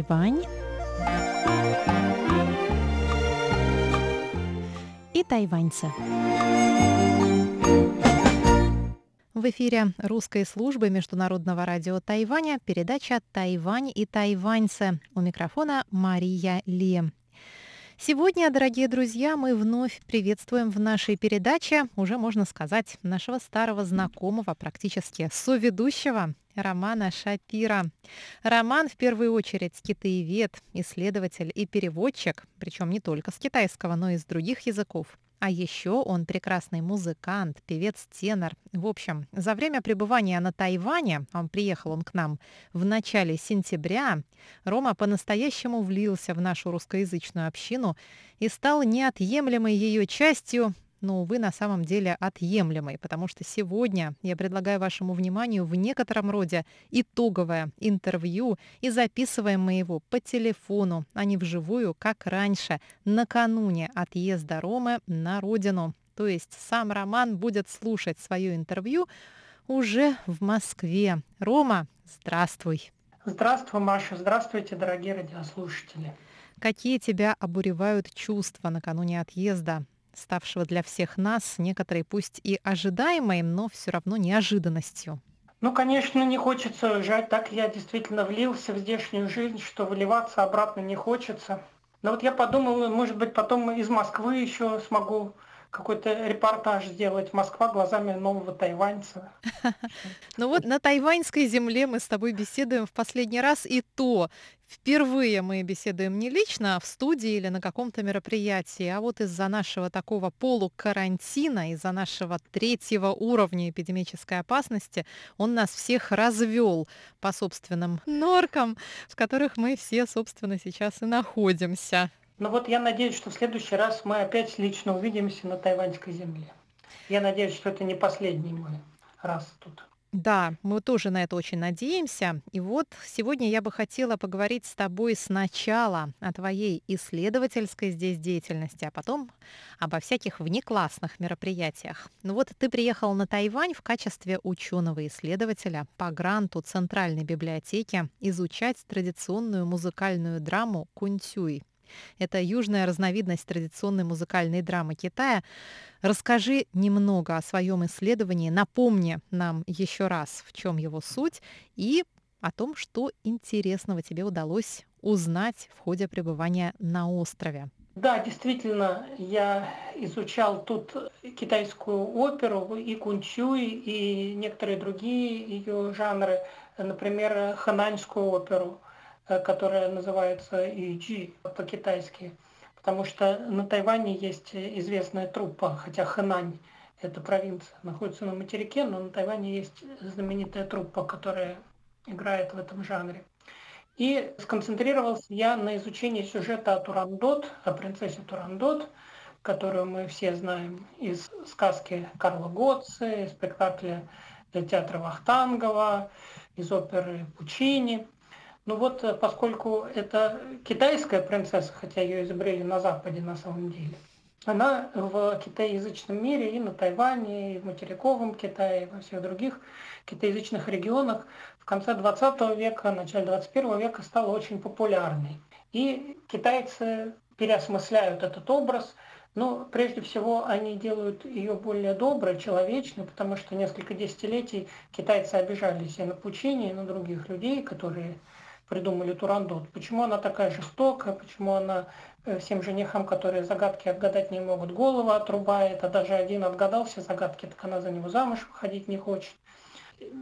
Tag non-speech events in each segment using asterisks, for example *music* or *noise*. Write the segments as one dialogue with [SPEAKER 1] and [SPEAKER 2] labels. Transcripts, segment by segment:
[SPEAKER 1] Тайвань и тайваньцы. В эфире русской службы Международного радио Тайваня передача «Тайвань и тайваньцы». У микрофона Мария Ли. Сегодня, дорогие друзья, мы вновь приветствуем в нашей передаче, уже можно сказать, нашего старого знакомого, практически соведущего Романа Шапира. Роман в первую очередь китаевед, исследователь и переводчик, причем не только с китайского, но и с других языков. А еще он прекрасный музыкант, певец-тенор. В общем, за время пребывания на Тайване, он приехал он к нам в начале сентября, Рома по-настоящему влился в нашу русскоязычную общину и стал неотъемлемой ее частью, но, увы, на самом деле отъемлемой, потому что сегодня я предлагаю вашему вниманию в некотором роде итоговое интервью, и записываем мы его по телефону, а не вживую, как раньше, накануне отъезда Ромы на родину. То есть сам Роман будет слушать свое интервью уже в Москве. Рома, здравствуй.
[SPEAKER 2] Здравствуй, Маша. Здравствуйте, дорогие радиослушатели.
[SPEAKER 1] Какие тебя обуревают чувства накануне отъезда? Ставшего для всех нас некоторой пусть и ожидаемой, но все равно неожиданностью.
[SPEAKER 2] Ну, конечно, не хочется уезжать. Так я действительно влился в здешнюю жизнь, что выливаться обратно не хочется. Но вот я подумал, может быть, потом из Москвы еще смогу какой-то репортаж сделать «Москва глазами нового тайваньца». *laughs*
[SPEAKER 1] Ну вот на тайваньской земле мы с тобой беседуем в последний раз, и то впервые мы беседуем не лично, а в студии или на каком-то мероприятии, а вот из-за нашего такого полукарантина, из-за нашего третьего уровня эпидемической опасности, он нас всех развел по собственным норкам, в которых мы все, собственно, сейчас и находимся.
[SPEAKER 2] Ну вот я надеюсь, что в следующий раз мы опять лично увидимся на тайваньской земле. Я надеюсь, что это не последний мой раз тут.
[SPEAKER 1] Да, мы тоже на это очень надеемся. И вот сегодня я бы хотела поговорить с тобой сначала о твоей исследовательской здесь деятельности, а потом обо всяких внеклассных мероприятиях. Ну вот ты приехал на Тайвань в качестве ученого-исследователя по гранту Центральной библиотеки изучать традиционную музыкальную драму «Кунтюй». Это южная разновидность традиционной музыкальной драмы Китая. Расскажи немного о своем исследовании, напомни нам еще раз, в чем его суть, и о том, что интересного тебе удалось узнать в ходе пребывания на острове.
[SPEAKER 2] Да, действительно, я изучал тут китайскую оперу и кунчуй, и некоторые другие ее жанры, например, хананьскую оперу. Э, которая называется Юйджи по-китайски. Потому что на Тайване есть известная труппа, хотя Хэнань – это провинция, находится на материке, но на Тайване есть знаменитая труппа, которая играет в этом жанре. И сконцентрировался я на изучении сюжета о Турандот, о принцессе Турандот, которую мы все знаем из сказки Карла Готца, из спектакля для театра Вахтангова, из оперы Пучини – ну вот, э, поскольку это китайская принцесса, хотя ее изобрели на Западе на самом деле, она в китаеязычном мире и на Тайване, и в материковом Китае, и во всех других китаеязычных регионах в конце 20 века, начале 21 века стала очень популярной. И китайцы переосмысляют этот образ, но прежде всего они делают ее более доброй, человечной, потому что несколько десятилетий китайцы обижались и на Пучини, и на других людей, которые придумали Турандот. Почему она такая жестокая, почему она э, всем женихам, которые загадки отгадать не могут, голову отрубает, а даже один отгадал все загадки, так она за него замуж выходить не хочет.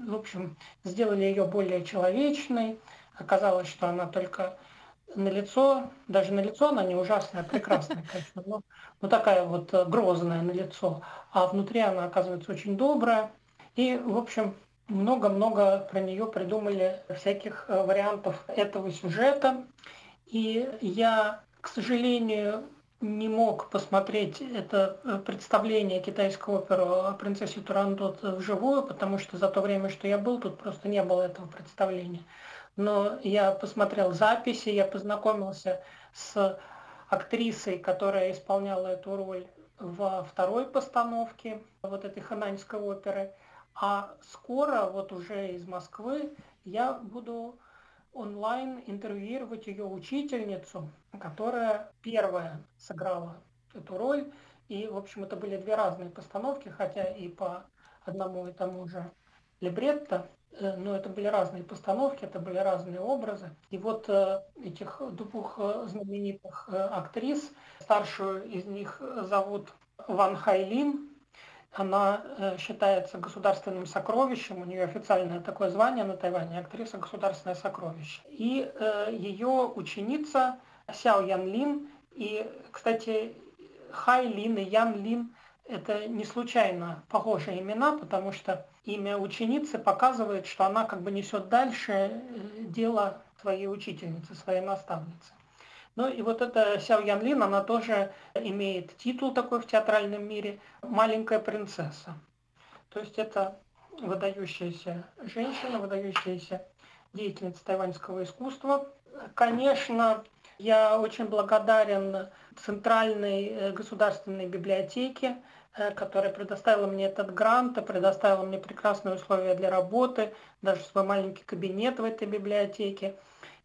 [SPEAKER 2] В общем, сделали ее более человечной. Оказалось, что она только на лицо, даже на лицо она не ужасная, а прекрасная, конечно, но, но такая вот э, грозная на лицо. А внутри она оказывается очень добрая. И, в общем, много-много про нее придумали всяких э, вариантов этого сюжета. И я, к сожалению, не мог посмотреть это э, представление китайской оперы о принцессе Турандот вживую, потому что за то время, что я был, тут просто не было этого представления. Но я посмотрел записи, я познакомился с актрисой, которая исполняла эту роль во второй постановке вот этой хананьской оперы – а скоро, вот уже из Москвы, я буду онлайн интервьюировать ее учительницу, которая первая сыграла эту роль. И, в общем, это были две разные постановки, хотя и по одному и тому же либретто, э, но это были разные постановки, это были разные образы. И вот э, этих двух э, знаменитых актрис, старшую из них зовут Ван Хайлин, она считается государственным сокровищем, у нее официальное такое звание на Тайване, актриса государственное сокровище. И ее ученица Сяо Ян Лин, и, кстати, Хай Лин и Ян Лин – это не случайно похожие имена, потому что имя ученицы показывает, что она как бы несет дальше э, дело своей учительницы, своей наставницы. Ну и вот эта Сяо Ян Лин, она тоже имеет титул такой в театральном мире «Маленькая принцесса». То есть это выдающаяся женщина, выдающаяся деятельница тайваньского искусства. Конечно, я очень благодарен Центральной э, государственной библиотеке, э, которая предоставила мне этот грант, предоставила мне прекрасные условия для работы, даже свой маленький кабинет в этой библиотеке.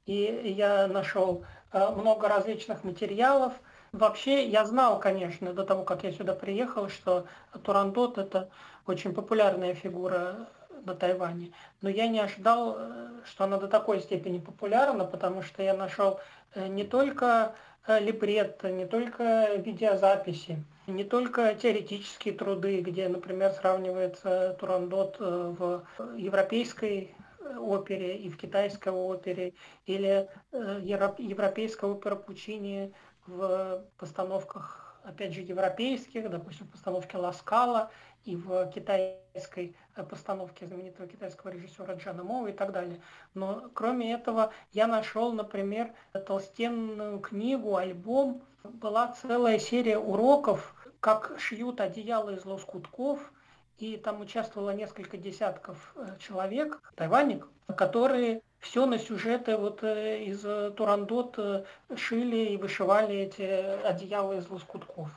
[SPEAKER 2] И я нашел э, много различных материалов. Вообще, я знал, конечно, до того, как я сюда приехал, что Турандот – это очень популярная фигура на Тайване. Но я не ожидал, что она до такой степени популярна, потому что я нашел Э, не только э, либретто, не только видеозаписи, не только теоретические труды, где, например, сравнивается Турандот э, в европейской опере и в китайской опере, или европейская опера Пучини в постановках, опять же, европейских, допустим, в постановке Ласкала и в китайской э, постановке знаменитого китайского режиссера Джана Моу и так далее. Но кроме этого я нашел, например, толстенную книгу, альбом. Была целая серия уроков, как шьют одеяло из лоскутков, и там участвовало несколько десятков э, человек, тайванек, которые все на сюжеты вот э, из Турандот шили и вышивали эти одеяла из лоскутков.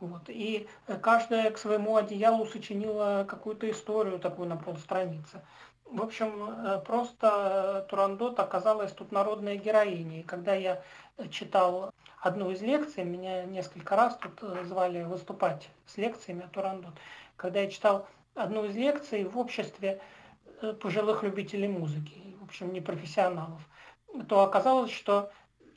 [SPEAKER 2] Вот. И каждая к своему одеялу сочинила какую-то историю такую на полстраницы. В общем, э, просто Турандот оказалась тут народной героиней. Когда я читал одну из лекций, меня несколько раз тут э, звали выступать с лекциями о Турандот. Когда я читал одну из лекций в обществе э, пожилых любителей музыки, в общем, не профессионалов, то оказалось, что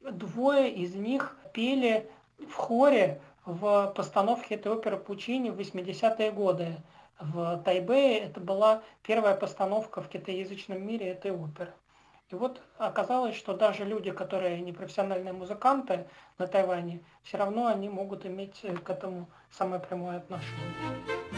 [SPEAKER 2] двое из них пели в хоре в постановке этой оперы Пучини в 80-е годы в Тайбэе. Это была первая постановка в китаязычном мире этой оперы. И вот оказалось, что даже люди, которые не профессиональные музыканты на Тайване, все равно они могут иметь к этому самое прямое отношение.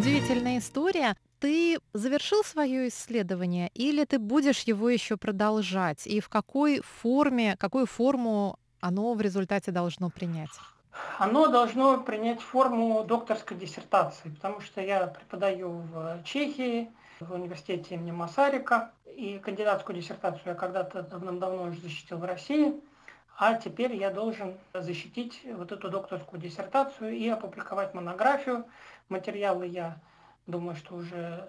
[SPEAKER 1] Удивительная история. Ты завершил свое исследование или ты будешь его еще продолжать? И в какой форме, какую форму оно в результате должно принять?
[SPEAKER 2] Оно должно принять форму докторской диссертации, потому что я преподаю в Чехии, в университете имени Масарика, и кандидатскую диссертацию я когда-то давным-давно уже защитил в России, а теперь я должен защитить вот эту докторскую диссертацию и опубликовать монографию. Материалы я думаю, что уже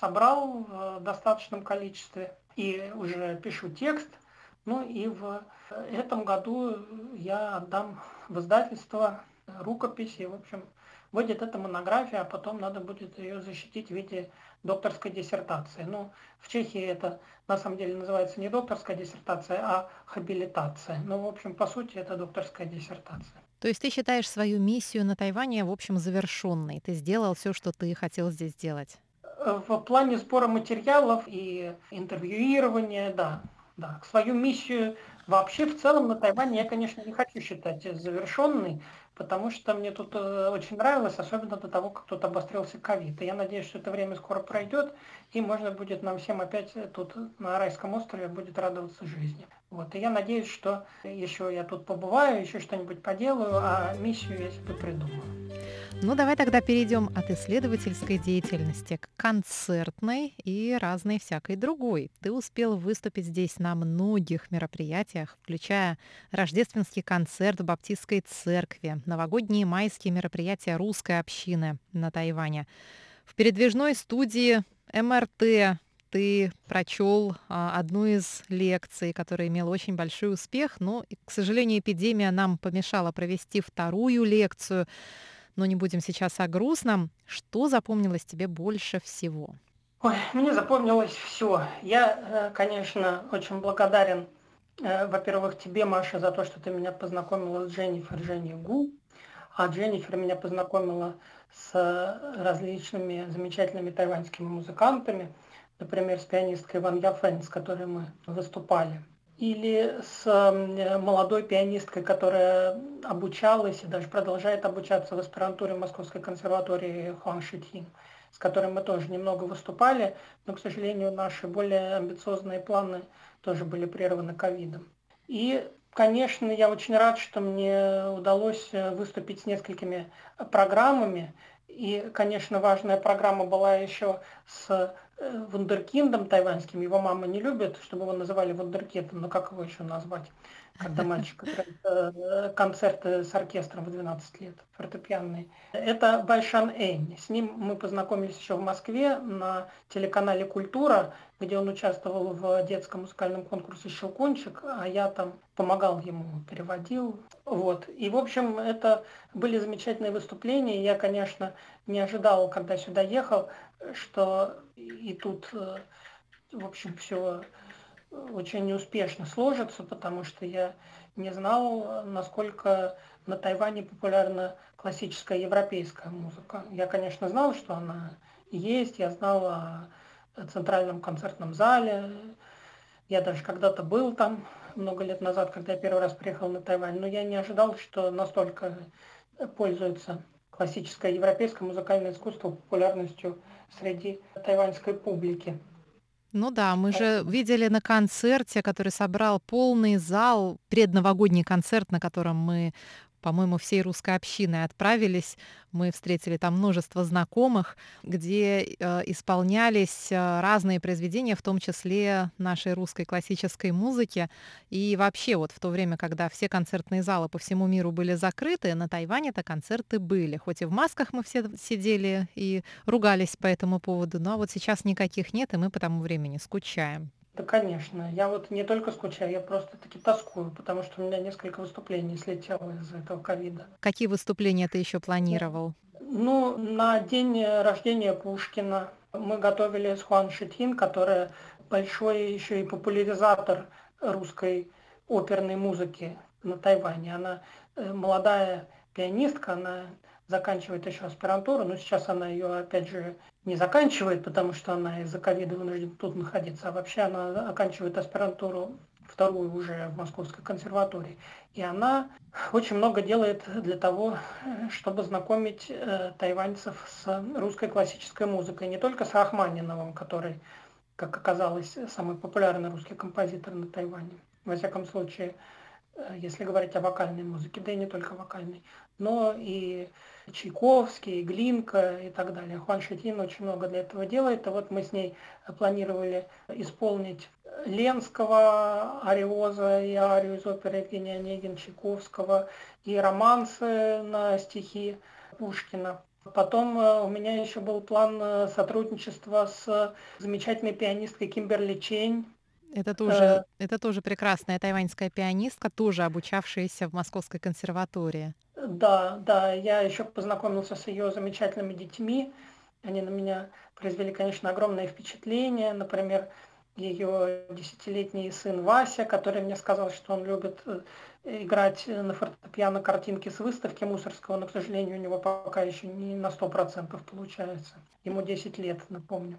[SPEAKER 2] собрал в достаточном количестве и уже пишу текст – ну и в этом году я отдам в издательство рукописи. В общем, выйдет эта монография, а потом надо будет ее защитить в виде докторской диссертации. Ну, в Чехии это на самом деле называется не докторская диссертация, а хабилитация. Ну, в общем, по сути, это докторская диссертация.
[SPEAKER 1] То есть ты считаешь свою миссию на Тайване, в общем, завершенной? Ты сделал все, что ты хотел здесь сделать?
[SPEAKER 2] В плане сбора материалов и интервьюирования, да, да, свою миссию вообще в целом на Тайване я, конечно, не хочу считать завершенной, потому что мне тут э, очень нравилось, особенно до того, как тут обострился ковид. И я надеюсь, что это время скоро пройдет, и можно будет нам всем опять тут на Райском острове будет радоваться жизни. Вот. И я надеюсь, что еще я тут побываю, еще что-нибудь поделаю, а миссию я себе придумаю.
[SPEAKER 1] Ну, давай тогда перейдем от исследовательской деятельности к концертной и разной всякой другой. Ты успел выступить здесь на многих мероприятиях, включая рождественский концерт в Баптистской церкви, новогодние майские мероприятия русской общины на Тайване. В передвижной студии МРТ ты прочел а, одну из лекций, которая имела очень большой успех, но, к сожалению, эпидемия нам помешала провести вторую лекцию. Но не будем сейчас о грустном. Что запомнилось тебе больше всего?
[SPEAKER 2] Ой, мне запомнилось все. Я, э, конечно, очень благодарен, э, во-первых, тебе, Маша, за то, что ты меня познакомила с Дженнифер Женни Гу, а Дженнифер меня познакомила с различными замечательными тайваньскими музыкантами, например, с пианисткой Ван Яфэн, с которой мы выступали, или с молодой пианисткой, которая обучалась и даже продолжает обучаться в аспирантуре Московской консерватории Хуан Шитин, с которой мы тоже немного выступали, но, к сожалению, наши более амбициозные планы тоже были прерваны ковидом. И Конечно, я очень рад, что мне удалось выступить с несколькими программами. И, конечно, важная программа была еще с вундеркиндом тайваньским. Его мама не любит, чтобы его называли вундеркиндом, но как его еще назвать? когда *laughs* мальчик играет э, концерты с оркестром в 12 лет, фортепианные. Это Байшан Эйн. С ним мы познакомились еще в Москве на телеканале «Культура», где он участвовал в детском музыкальном конкурсе «Щелкунчик», а я там помогал ему, переводил. Вот. И, в общем, это были замечательные выступления. Я, конечно, не ожидал, когда сюда ехал, что и тут, э, в общем, все очень неуспешно сложится, потому что я не знал, насколько на Тайване популярна классическая европейская музыка. Я, конечно, знал, что она есть, я знал о центральном концертном зале. Я даже когда-то был там много лет назад, когда я первый раз приехал на Тайвань, но я не ожидал, что настолько пользуется классическое европейское музыкальное искусство популярностью среди тайваньской публики.
[SPEAKER 1] Ну да, мы же видели на концерте, который собрал полный зал, предновогодний концерт, на котором мы по-моему, всей русской общиной отправились. Мы встретили там множество знакомых, где э, исполнялись э, разные произведения, в том числе нашей русской классической музыки. И вообще вот в то время, когда все концертные залы по всему миру были закрыты, на Тайване-то концерты были. Хоть и в масках мы все сидели и ругались по этому поводу, но вот сейчас никаких нет, и мы по тому времени скучаем.
[SPEAKER 2] Да, конечно. Я вот не только скучаю, я просто таки тоскую, потому что у меня несколько выступлений слетело из-за этого ковида.
[SPEAKER 1] Какие выступления ты еще планировал?
[SPEAKER 2] Ну, на день рождения Пушкина мы готовили с Хуан Шитин, которая большой еще и популяризатор русской оперной музыки на Тайване. Она э, молодая пианистка, она заканчивает еще аспирантуру, но сейчас она ее, опять же, не заканчивает, потому что она из-за ковида вынуждена тут находиться, а вообще она оканчивает аспирантуру вторую уже в Московской консерватории. И она очень много делает для того, чтобы знакомить э, тайваньцев с русской классической музыкой, не только с Рахманиновым, который, как оказалось, самый популярный русский композитор на Тайване. Во всяком случае, если говорить о вокальной музыке, да и не только вокальной, но и Чайковский, Глинка и так далее. Хуан Шатин очень много для этого делает. И вот мы с ней планировали исполнить Ленского, Ариоза и арию из оперы Евгения Онегин, Чайковского и романсы на стихи Пушкина. Потом э, у меня еще был план э, сотрудничества с замечательной пианисткой Кимберли Чень,
[SPEAKER 1] это тоже, э, это тоже прекрасная тайваньская пианистка, тоже обучавшаяся в Московской консерватории.
[SPEAKER 2] Да, да, я еще познакомился с ее замечательными детьми. Они на меня произвели, конечно, огромное впечатление. Например, ее десятилетний сын Вася, который мне сказал, что он любит э, играть на фортепиано картинки с выставки Мусорского, но, к сожалению, у него пока еще не на сто процентов получается. Ему 10 лет, напомню.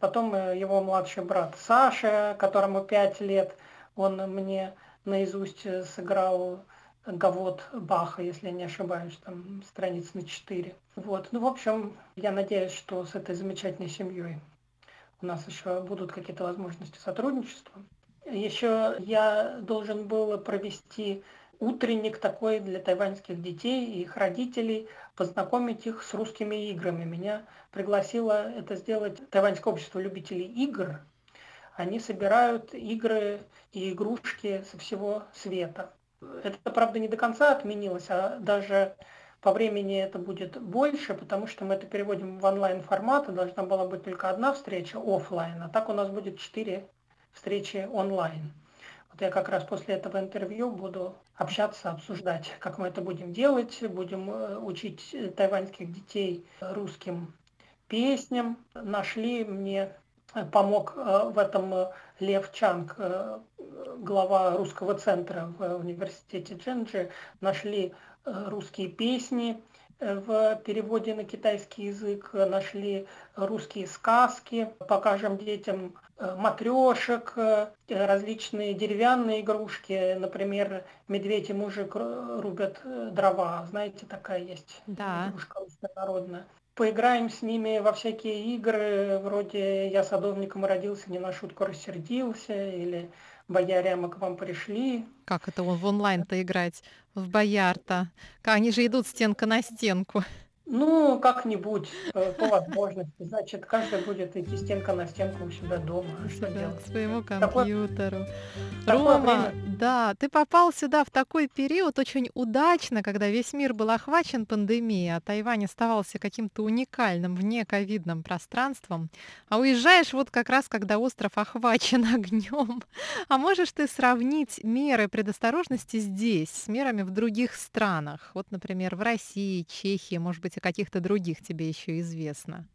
[SPEAKER 2] Потом э, его младший брат Саша, которому 5 лет, он мне наизусть э, сыграл Гавот Баха, если я не ошибаюсь, там страниц на 4. Вот. Ну, в общем, я надеюсь, что с этой замечательной семьей у нас еще будут какие-то возможности сотрудничества. Еще я должен был провести утренник такой для тайваньских детей и их родителей, познакомить их с русскими играми. Меня пригласило это сделать Тайваньское общество любителей игр. Они собирают игры и игрушки со всего света. Это, правда, не до конца отменилось, а даже по времени это будет больше, потому что мы это переводим в онлайн формат, и должна была быть только одна встреча офлайн, а так у нас будет четыре встречи онлайн. Вот я как раз после этого интервью буду общаться, обсуждать, как мы это будем делать, будем э, учить тайваньских детей русским песням. Нашли мне, э, помог э, в этом Лев Чанг, глава русского центра в университете Дженджи, нашли русские песни в переводе на китайский язык, нашли русские сказки, покажем детям Э, матрешек, э, различные деревянные игрушки, например, медведь и мужик рубят э, дрова, знаете, такая есть
[SPEAKER 1] да.
[SPEAKER 2] игрушка народная. Поиграем с ними во всякие игры, вроде «Я садовником родился, не на шутку рассердился» или «Бояре, мы к вам пришли».
[SPEAKER 1] Как это в онлайн-то играть, в бояр-то? Они же идут стенка на стенку.
[SPEAKER 2] Ну, как-нибудь, э, по возможности. Значит, каждый будет идти стенка на стенку у себя дома.
[SPEAKER 1] У себя,
[SPEAKER 2] делать?
[SPEAKER 1] к своему компьютеру.
[SPEAKER 2] Такое
[SPEAKER 1] Рома,
[SPEAKER 2] время.
[SPEAKER 1] да, ты попал сюда в такой период очень удачно, когда весь мир был охвачен пандемией, а Тайвань оставался каким-то уникальным вне ковидным пространством. А уезжаешь вот как раз, когда остров охвачен *laughs* огнем. А можешь ты сравнить меры предосторожности здесь с мерами в других странах? Вот, например, в России, Чехии, может быть, и каких-то других тебе еще известно?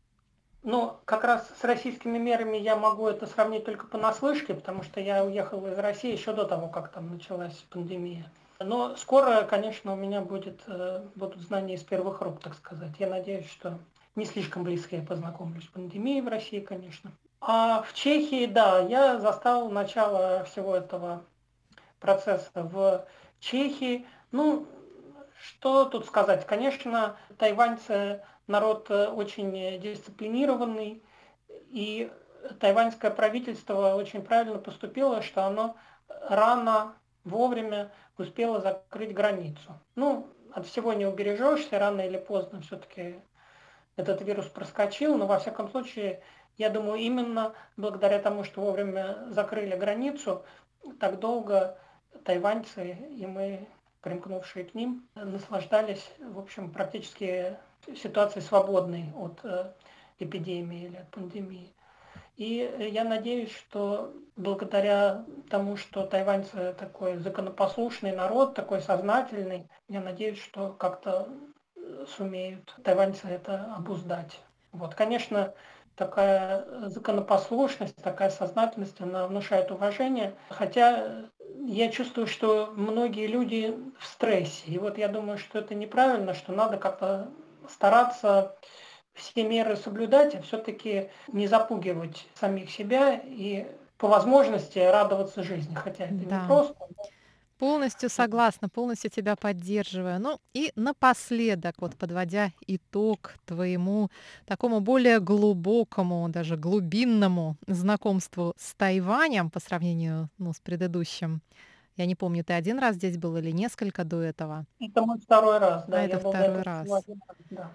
[SPEAKER 2] Ну, как раз с российскими мерами я могу это сравнить только понаслышке, потому что я уехал из России еще до того, как там началась пандемия. Но скоро, конечно, у меня будет, э, будут знания из первых рук, так сказать. Я надеюсь, что не слишком близко я познакомлюсь с пандемией в России, конечно. А в Чехии, да, я застал начало всего этого процесса в Чехии. Ну, что тут сказать? Конечно, тайваньцы народ э, очень дисциплинированный, и тайваньское правительство очень правильно поступило, что оно рано, вовремя успело закрыть границу. Ну, от всего не убережешься, рано или поздно все-таки этот вирус проскочил, но во всяком случае, я думаю, именно благодаря тому, что вовремя закрыли границу, так долго тайваньцы и мы примкнувшие к ним, наслаждались, в общем, практически ситуацией свободной от э, эпидемии или от пандемии. И я надеюсь, что благодаря тому, что тайваньцы такой законопослушный народ, такой сознательный, я надеюсь, что как-то э, сумеют тайваньцы это обуздать. Вот, конечно, такая законопослушность, такая сознательность, она внушает уважение. Хотя я чувствую, что многие люди в стрессе. И вот я думаю, что это неправильно, что надо как-то стараться все меры соблюдать, а все-таки не запугивать самих себя и по возможности радоваться жизни. Хотя это
[SPEAKER 1] Да.
[SPEAKER 2] не просто. но
[SPEAKER 1] Полностью согласна, полностью тебя поддерживаю. Ну и напоследок, вот подводя итог твоему такому более глубокому, даже глубинному знакомству с Тайванем по сравнению ну, с предыдущим. Я не помню, ты один раз здесь был или несколько до этого?
[SPEAKER 2] Это мой второй раз, да.
[SPEAKER 1] А это второй раз.
[SPEAKER 2] раз, да.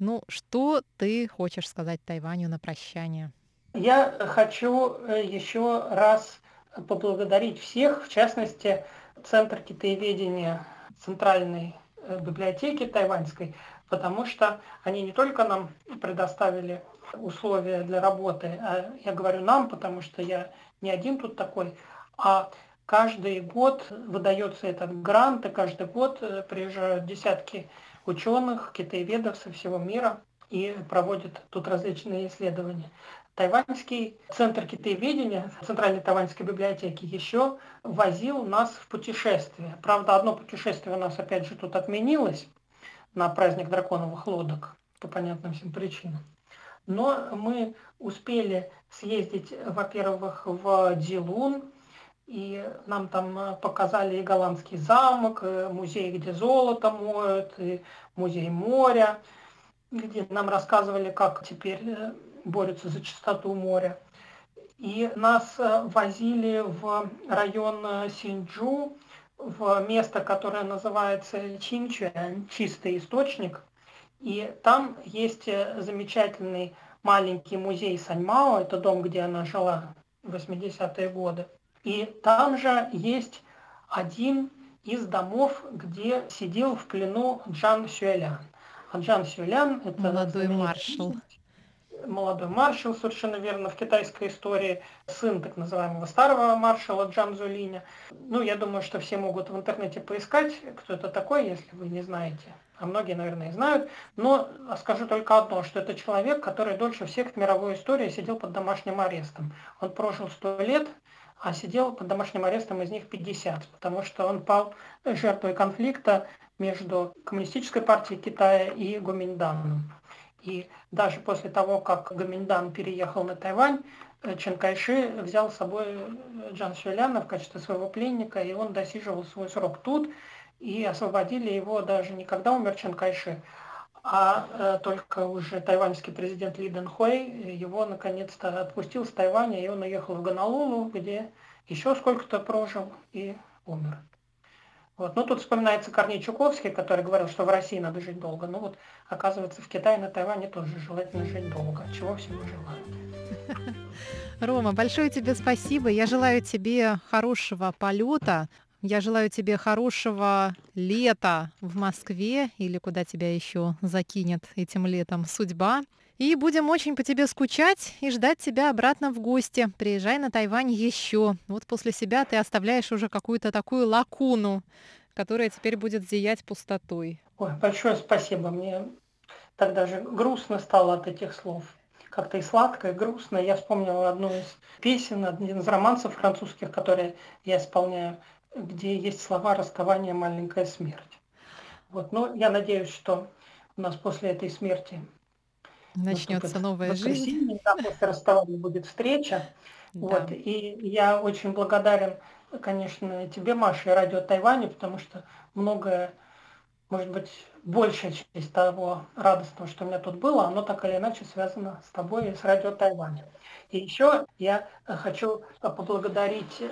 [SPEAKER 1] Ну, что ты хочешь сказать Тайваню на прощание?
[SPEAKER 2] Я хочу э, еще раз поблагодарить всех, в частности, Центр китаеведения Центральной э, библиотеки тайваньской, потому что они не только нам предоставили условия для работы, а я говорю нам, потому что я не один тут такой, а каждый год выдается этот грант, и каждый год э, приезжают десятки ученых, китаеведов со всего мира и проводят тут различные исследования. Тайваньский центр китаеведения Центральной Тайваньской библиотеки еще возил нас в путешествие. Правда, одно путешествие у нас опять же тут отменилось на праздник драконовых лодок по понятным всем причинам. Но мы успели съездить, во-первых, в Дилун, и нам там показали и голландский замок, и музей, где золото моют, и музей моря, где нам рассказывали, как теперь э, борются за чистоту моря. И нас э, возили в район э, Синджу, в место, которое называется Чинчуэн, чистый источник. И там есть э, замечательный маленький музей Саньмао, это дом, где она жила в 80-е годы. И там же есть один из домов, где сидел в плену Джан Сюэлян. А Джан Сюэлян – это
[SPEAKER 1] молодой маршал.
[SPEAKER 2] Молодой маршал, совершенно верно, в китайской истории, сын так называемого старого маршала Джан Зулиня. Ну, я думаю, что все могут в интернете поискать, кто это такой, если вы не знаете. А многие, наверное, знают. Но скажу только одно, что это человек, который дольше всех в мировой истории сидел под домашним арестом. Он прожил 100 лет, а сидел под домашним арестом из них 50, потому что он пал жертвой конфликта между Коммунистической партией Китая и Гоминданом. И даже после того, как Гоминдан переехал на Тайвань, э, Чен Кайши взял с собой э, Джан Сюэляна в качестве своего пленника, и он досиживал свой срок тут, и освободили его даже не когда умер Чен Кайши, а э, только уже тайваньский президент Ли Дэн Хуэй его наконец-то отпустил с Тайваня, и он уехал в Гонолулу, где еще сколько-то прожил и умер. Вот. Ну, тут вспоминается Корней Чуковский, который говорил, что в России надо жить долго. Ну вот, оказывается, в Китае, на Тайване тоже желательно жить долго. Чего всему желаю. *laughs*
[SPEAKER 1] Рома, большое тебе спасибо. Я желаю тебе хорошего полета. Я желаю тебе хорошего лета в Москве или куда тебя еще закинет этим летом судьба. И будем очень по тебе скучать и ждать тебя обратно в гости. Приезжай на Тайвань еще. Вот после себя ты оставляешь уже какую-то такую лакуну, которая теперь будет зиять пустотой.
[SPEAKER 2] Ой, большое спасибо. Мне так даже грустно стало от этих слов. Как-то и сладко, и грустно. Я вспомнила одну из песен, один из романсов французских, которые я исполняю где есть слова «расставание, маленькая смерть». Вот, но я надеюсь, что у нас после этой смерти
[SPEAKER 1] начнется новая жизнь.
[SPEAKER 2] Да, после расставания будет встреча. Да. Вот, и я очень благодарен, конечно, тебе, Маша, и Радио Тайваня, потому что многое, может быть, большая часть того радостного, что у меня тут было, оно так или иначе связано с тобой и с Радио Тайваня. И еще я хочу поблагодарить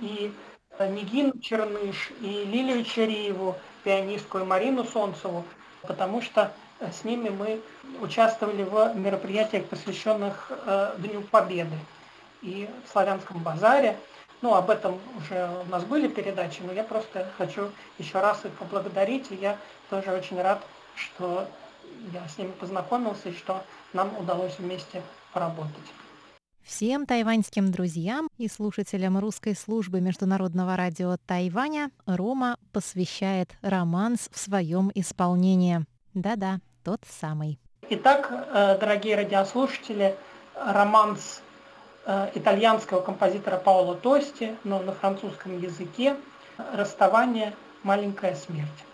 [SPEAKER 2] и Нигин Черныш и Лилию Черееву, пианистку и Марину Солнцеву, потому что э, с ними мы участвовали в мероприятиях, посвященных э, Дню Победы и в Славянском базаре. Ну, об этом уже у нас были передачи, но я просто хочу еще раз их поблагодарить, и я тоже очень рад, что я с ними познакомился и что нам удалось вместе поработать.
[SPEAKER 1] Всем тайваньским друзьям и слушателям русской службы Международного радио Тайваня Рома посвящает романс в своем исполнении. Да-да, тот самый.
[SPEAKER 2] Итак, э, дорогие радиослушатели, романс э, итальянского композитора Паоло Тости, но на французском языке «Расставание. Маленькая смерть».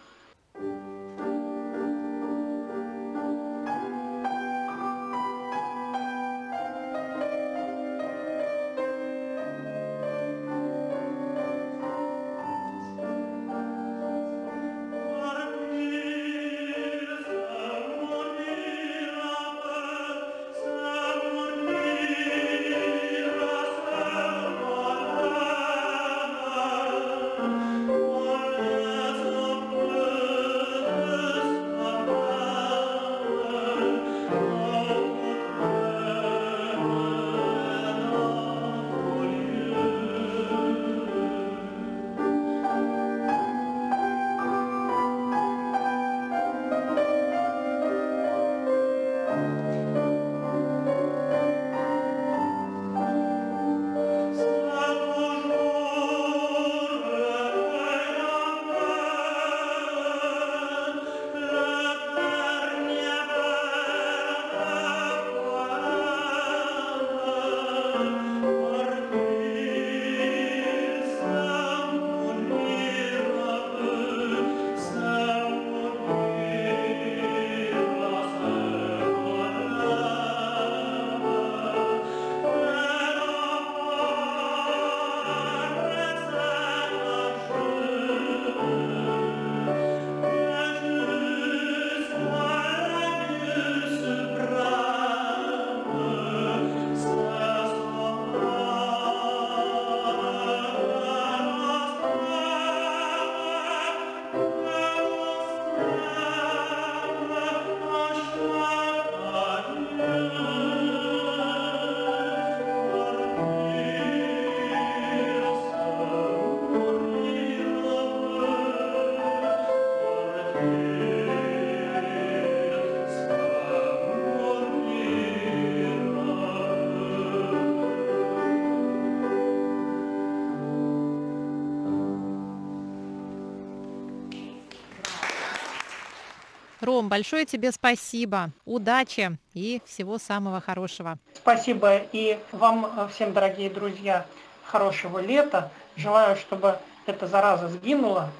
[SPEAKER 1] Ром, большое тебе спасибо, удачи и всего самого хорошего.
[SPEAKER 2] Спасибо и вам э, всем, дорогие друзья, хорошего лета. Желаю, чтобы эта зараза сгинула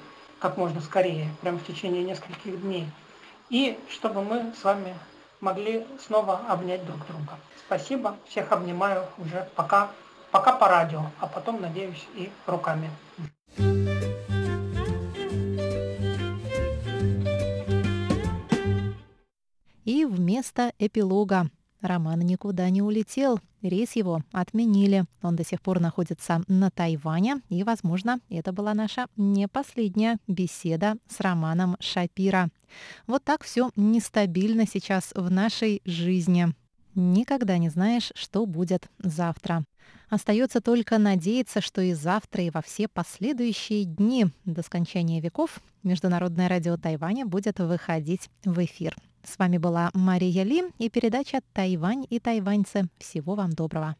[SPEAKER 2] как можно скорее, прямо в течение нескольких дней. И чтобы мы с вами могли снова обнять друг друга. Спасибо, всех обнимаю уже пока, пока по радио, а потом, надеюсь, и руками.
[SPEAKER 1] Вместо эпилога Роман никуда не улетел. Рейс его отменили. Он до сих пор находится на Тайване. И, возможно, это была наша не последняя беседа с Романом Шапира. Вот так все нестабильно сейчас в нашей жизни. Никогда не знаешь, что будет завтра. Остается только надеяться, что и завтра, и во все последующие дни до скончания веков Международное радио Тайваня будет выходить в эфир. С вами была Мария Ли и передача «Тайвань и тайваньцы». Всего вам доброго.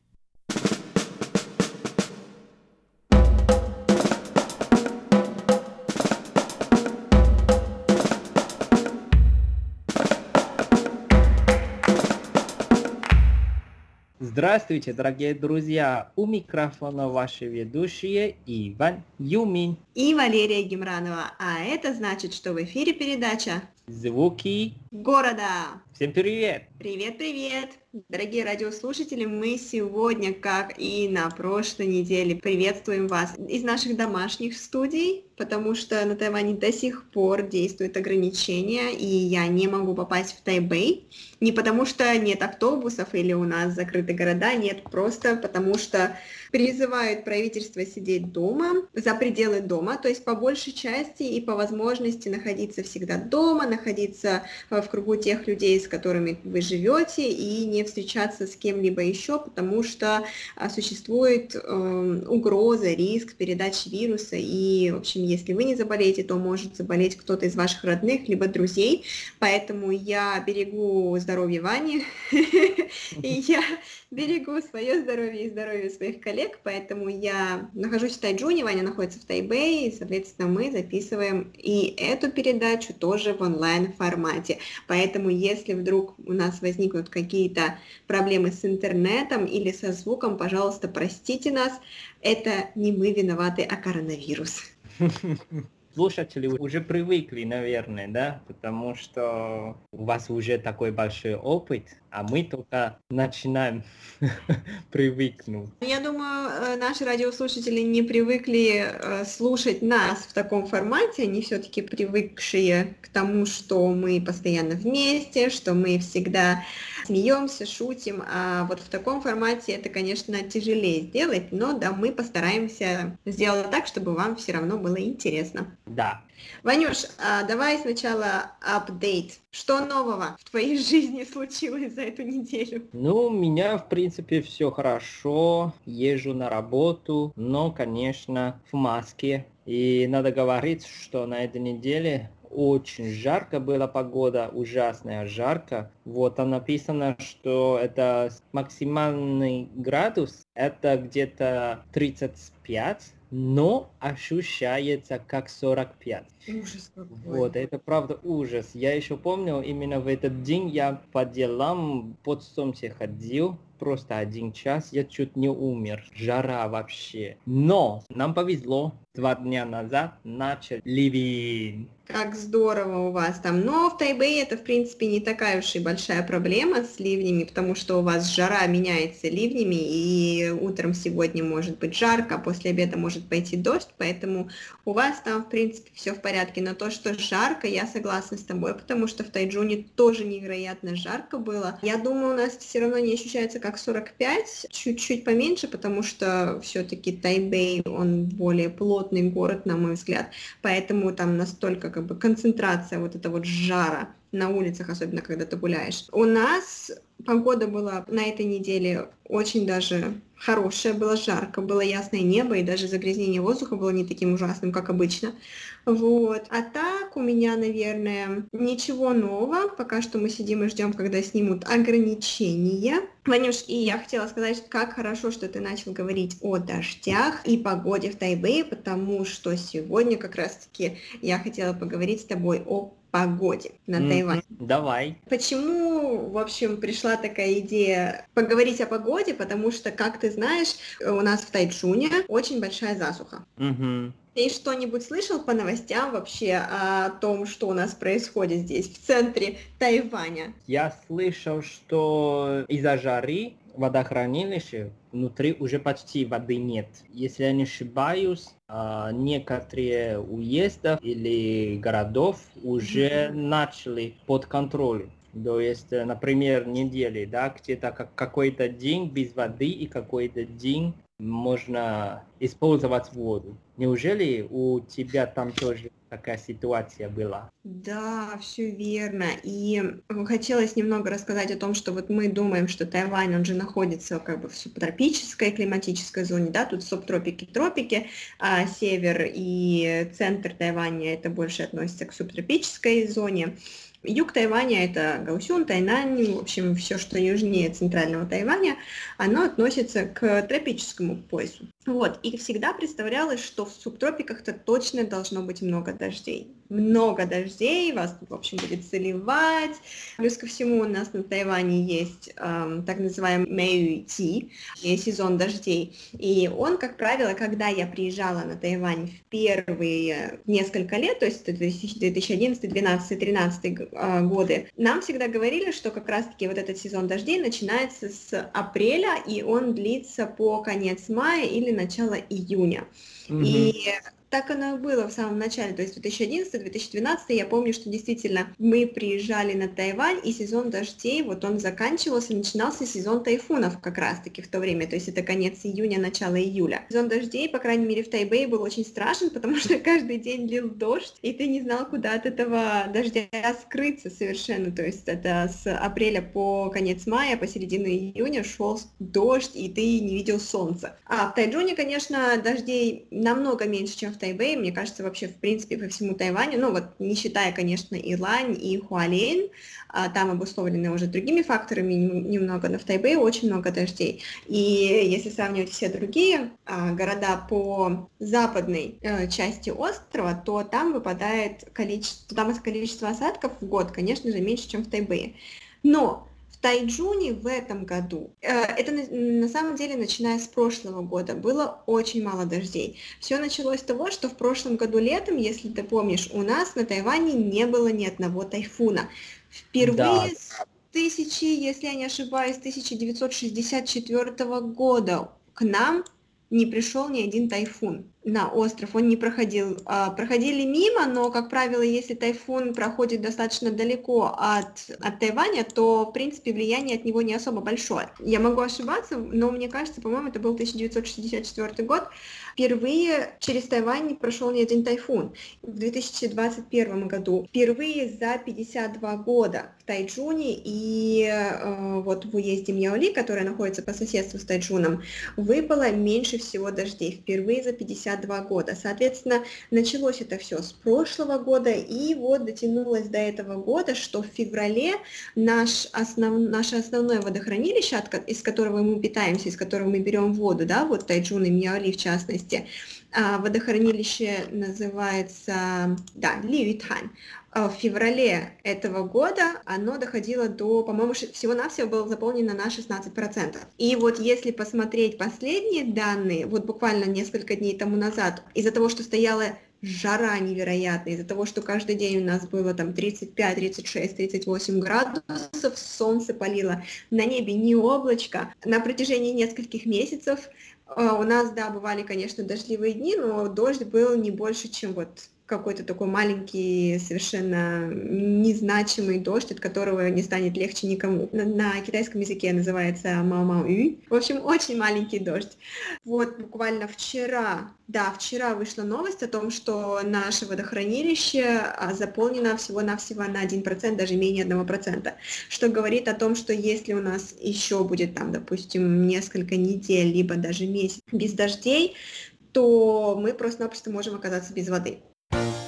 [SPEAKER 3] Здравствуйте, дорогие друзья! У микрофона ваши ведущие Иван Юмин
[SPEAKER 4] и Валерия Гемранова. А это значит, что в эфире передача
[SPEAKER 3] «Звуки
[SPEAKER 4] города».
[SPEAKER 3] Всем привет!
[SPEAKER 4] Привет-привет! Дорогие радиослушатели, мы сегодня, как и на прошлой неделе, приветствуем вас из наших домашних студий, потому что на Тайване до сих пор действуют ограничения, и я не могу попасть в Тайбэй. Не потому что нет автобусов или у нас закрыты города, нет, просто потому что призывают правительство сидеть дома, за пределы дома, то есть по большей части и по возможности находиться всегда дома, находиться в кругу тех людей, с которыми вы живете, и не встречаться с кем-либо еще, потому что а, существует э, угроза, риск передачи вируса, и, в общем, если вы не заболеете, то может заболеть кто-то из ваших родных, либо друзей, поэтому я берегу здоровье Вани, *laughs* и я берегу свое здоровье и здоровье своих коллег, поэтому я нахожусь в Тайджуне, Ваня находится в Тайбэе, и, соответственно, мы записываем и эту передачу тоже в онлайн-формате. Поэтому, если вдруг у нас возникнут какие-то проблемы с интернетом или со звуком, пожалуйста, простите нас, это не мы виноваты, а коронавирус. *laughs*
[SPEAKER 3] слушатели уже привыкли, наверное, да, потому что у вас уже такой большой опыт, а мы только начинаем *laughs* привыкнуть.
[SPEAKER 4] Я думаю, э, наши радиослушатели не привыкли э, слушать нас в таком формате, они все-таки привыкшие к тому, что мы постоянно вместе, что мы всегда смеемся, шутим, а вот в таком формате это, конечно, тяжелее сделать, но да, мы постараемся сделать так, чтобы вам все равно было интересно.
[SPEAKER 3] Да.
[SPEAKER 4] Ванюш, а давай сначала апдейт. Что нового в твоей *laughs* жизни случилось за эту неделю?
[SPEAKER 3] Ну, у меня, в принципе, все хорошо. Езжу на работу, но, конечно, в маске. И надо говорить, что на этой неделе очень жарко была погода, ужасная жарко. Вот там написано, что это максимальный градус, это где-то 35, но ощущается как 45.
[SPEAKER 4] Ужас какой.
[SPEAKER 3] Вот, это правда ужас. Я еще помню, именно в этот день я по делам под солнце ходил, просто один час, я чуть не умер. Жара вообще. Но нам повезло, два дня назад начал ливень.
[SPEAKER 4] Как здорово у вас там. Но в Тайбэе это, в принципе, не такая уж и большая проблема с ливнями, потому что у вас жара меняется ливнями, и утром сегодня может быть жарко, а после обеда может пойти дождь, поэтому у вас там, в принципе, все в порядке. Но то, что жарко, я согласна с тобой, потому что в Тайджуне тоже невероятно жарко было. Я думаю, у нас все равно не ощущается как 45, чуть-чуть поменьше, потому что все-таки Тайбэй, он более плотный город, на мой взгляд, поэтому там настолько как бы концентрация вот этого вот жара на улицах, особенно когда ты гуляешь. У нас погода была на этой неделе очень даже хорошая, было жарко, было ясное небо, и даже загрязнение воздуха было не таким ужасным, как обычно. Вот. А так у меня, наверное, ничего нового. Пока что мы сидим и ждем, когда снимут ограничения. Ванюш, и я хотела сказать, как хорошо, что ты начал говорить о дождях и погоде в Тайбэе, потому что сегодня как раз-таки я хотела поговорить с тобой о погоде на mm-hmm. Тайване.
[SPEAKER 3] Давай.
[SPEAKER 4] Почему, в общем, пришла такая идея поговорить о погоде? Потому что, как ты знаешь, у нас в Тайчуне очень большая засуха.
[SPEAKER 3] Mm-hmm.
[SPEAKER 4] Ты что-нибудь слышал по новостям вообще о том, что у нас происходит здесь, в центре Тайваня?
[SPEAKER 3] Я слышал, что из-за жары водохранилище внутри уже почти воды нет. Если я не ошибаюсь, а, некоторые уездов или городов уже mm-hmm. начали под контролем. То есть, э, например, недели, да, где-то какой-то день без воды и какой-то день можно использовать воду. Неужели у тебя там тоже такая ситуация была?
[SPEAKER 4] Да, все верно. И хотелось немного рассказать о том, что вот мы думаем, что Тайвань, он же находится как бы в субтропической климатической зоне, да, тут субтропики, тропики, а север и центр Тайваня это больше относится к субтропической зоне. Юг Тайваня – это Гаусюн, Тайнань, в общем, все, что южнее центрального Тайваня, оно относится к тропическому поясу. Вот, и всегда представлялось, что в субтропиках-то точно должно быть много дождей много дождей, вас, в общем, будет заливать. Плюс ко всему у нас на Тайване есть эм, так называемый Мэйюйти, сезон дождей. И он, как правило, когда я приезжала на Тайвань в первые несколько лет, то есть 2011, 2012, 2013 годы, нам всегда говорили, что как раз-таки вот этот сезон дождей начинается с апреля, и он длится по конец мая или начало июня. Mm-hmm. И так оно и было в самом начале, то есть 2011-2012 я помню, что действительно мы приезжали на Тайвань, и сезон дождей, вот он заканчивался, начинался сезон тайфунов как раз-таки в то время, то есть это конец июня, начало июля. Сезон дождей, по крайней мере, в Тайбэе был очень страшен, потому что *laughs* каждый день лил дождь, и ты не знал, куда от этого дождя скрыться совершенно, то есть это с апреля по конец мая, по середину июня шел дождь, и ты не видел солнца. А в Тайджуне, конечно, дождей намного меньше, чем в Тайбэе, мне кажется, вообще, в принципе, по всему Тайваню, ну вот, не считая, конечно, Илань и Хуалейн, а, там обусловлены уже другими факторами немного, но в Тайбэе очень много дождей. И если сравнивать все другие а, города по западной а, части острова, то там выпадает количество, там количество осадков в год, конечно же, меньше, чем в Тайбэе. Но Тайджуне в этом году, э, это на, на самом деле начиная с прошлого года, было очень мало дождей. Все началось с того, что в прошлом году летом, если ты помнишь, у нас на Тайване не было ни одного тайфуна. Впервые да. с тысячи, если я не ошибаюсь, 1964 года к нам не пришел ни один тайфун на остров, он не проходил. А, проходили мимо, но, как правило, если тайфун проходит достаточно далеко от, от Тайваня, то, в принципе, влияние от него не особо большое. Я могу ошибаться, но мне кажется, по-моему, это был 1964 год. Впервые через Тайвань не прошел ни один тайфун. В 2021 году впервые за 52 года в Тайджуне и э, вот в уезде Мьяоли, который находится по соседству с Тайджуном, выпало меньше всего дождей. Впервые за 50 52 года. Соответственно, началось это все с прошлого года, и вот дотянулось до этого года, что в феврале наш основ, наше основное водохранилище, от, из которого мы питаемся, из которого мы берем воду, да, вот Тайджун и Мьяоли в частности, а, водохранилище называется, да, Лиютань. А, в феврале этого года оно доходило до, по-моему, всего-навсего было заполнено на 16%. И вот если посмотреть последние данные, вот буквально несколько дней тому назад, из-за того, что стояла жара невероятная, из-за того, что каждый день у нас было там 35, 36, 38 градусов, солнце палило, на небе не облачко. На протяжении нескольких месяцев а, у нас, да, бывали, конечно, дождливые дни, но дождь был не больше, чем вот какой-то такой маленький, совершенно незначимый дождь, от которого не станет легче никому. На, на китайском языке называется мао мао ю. В общем, очень маленький дождь. Вот буквально вчера, да, вчера вышла новость о том, что наше водохранилище а, заполнено всего-навсего на 1%, даже менее 1%, что говорит о том, что если у нас еще будет там, допустим, несколько недель, либо даже месяц без дождей, то мы просто-напросто можем оказаться без воды. Thank you.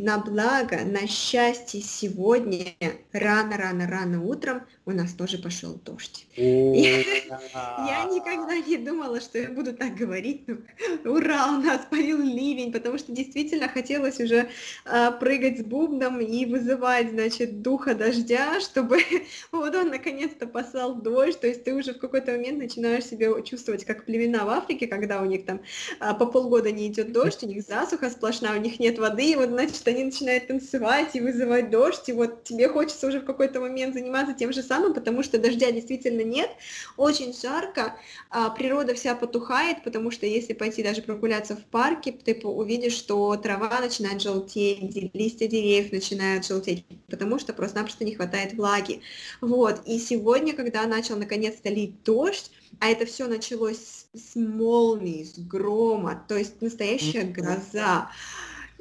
[SPEAKER 4] На благо, на счастье сегодня рано-рано-рано утром у нас тоже пошел дождь. Я никогда не думала, что я буду так говорить. Ну, ура, у нас полил ливень, потому что действительно хотелось уже а, прыгать с бубном и вызывать, значит, духа дождя, чтобы *laughs* вот он наконец-то послал дождь. То есть ты уже в какой-то момент начинаешь себя чувствовать как племена в Африке, когда у них там а, по полгода не идет дождь, у них засуха сплошная, у них нет воды, и вот, значит, они начинают танцевать и вызывать дождь, и вот тебе хочется уже в какой-то момент заниматься тем же самым, потому что дождя действительно нет, очень жарко, а природа вся потухает, потому что если пойти даже прогуляться в парке, ты увидишь, что трава начинает желтеть, листья деревьев начинают желтеть, потому что просто-напросто не хватает влаги. Вот, и сегодня, когда начал наконец-то лить дождь, а это все началось с молний, с грома, то есть настоящая гроза.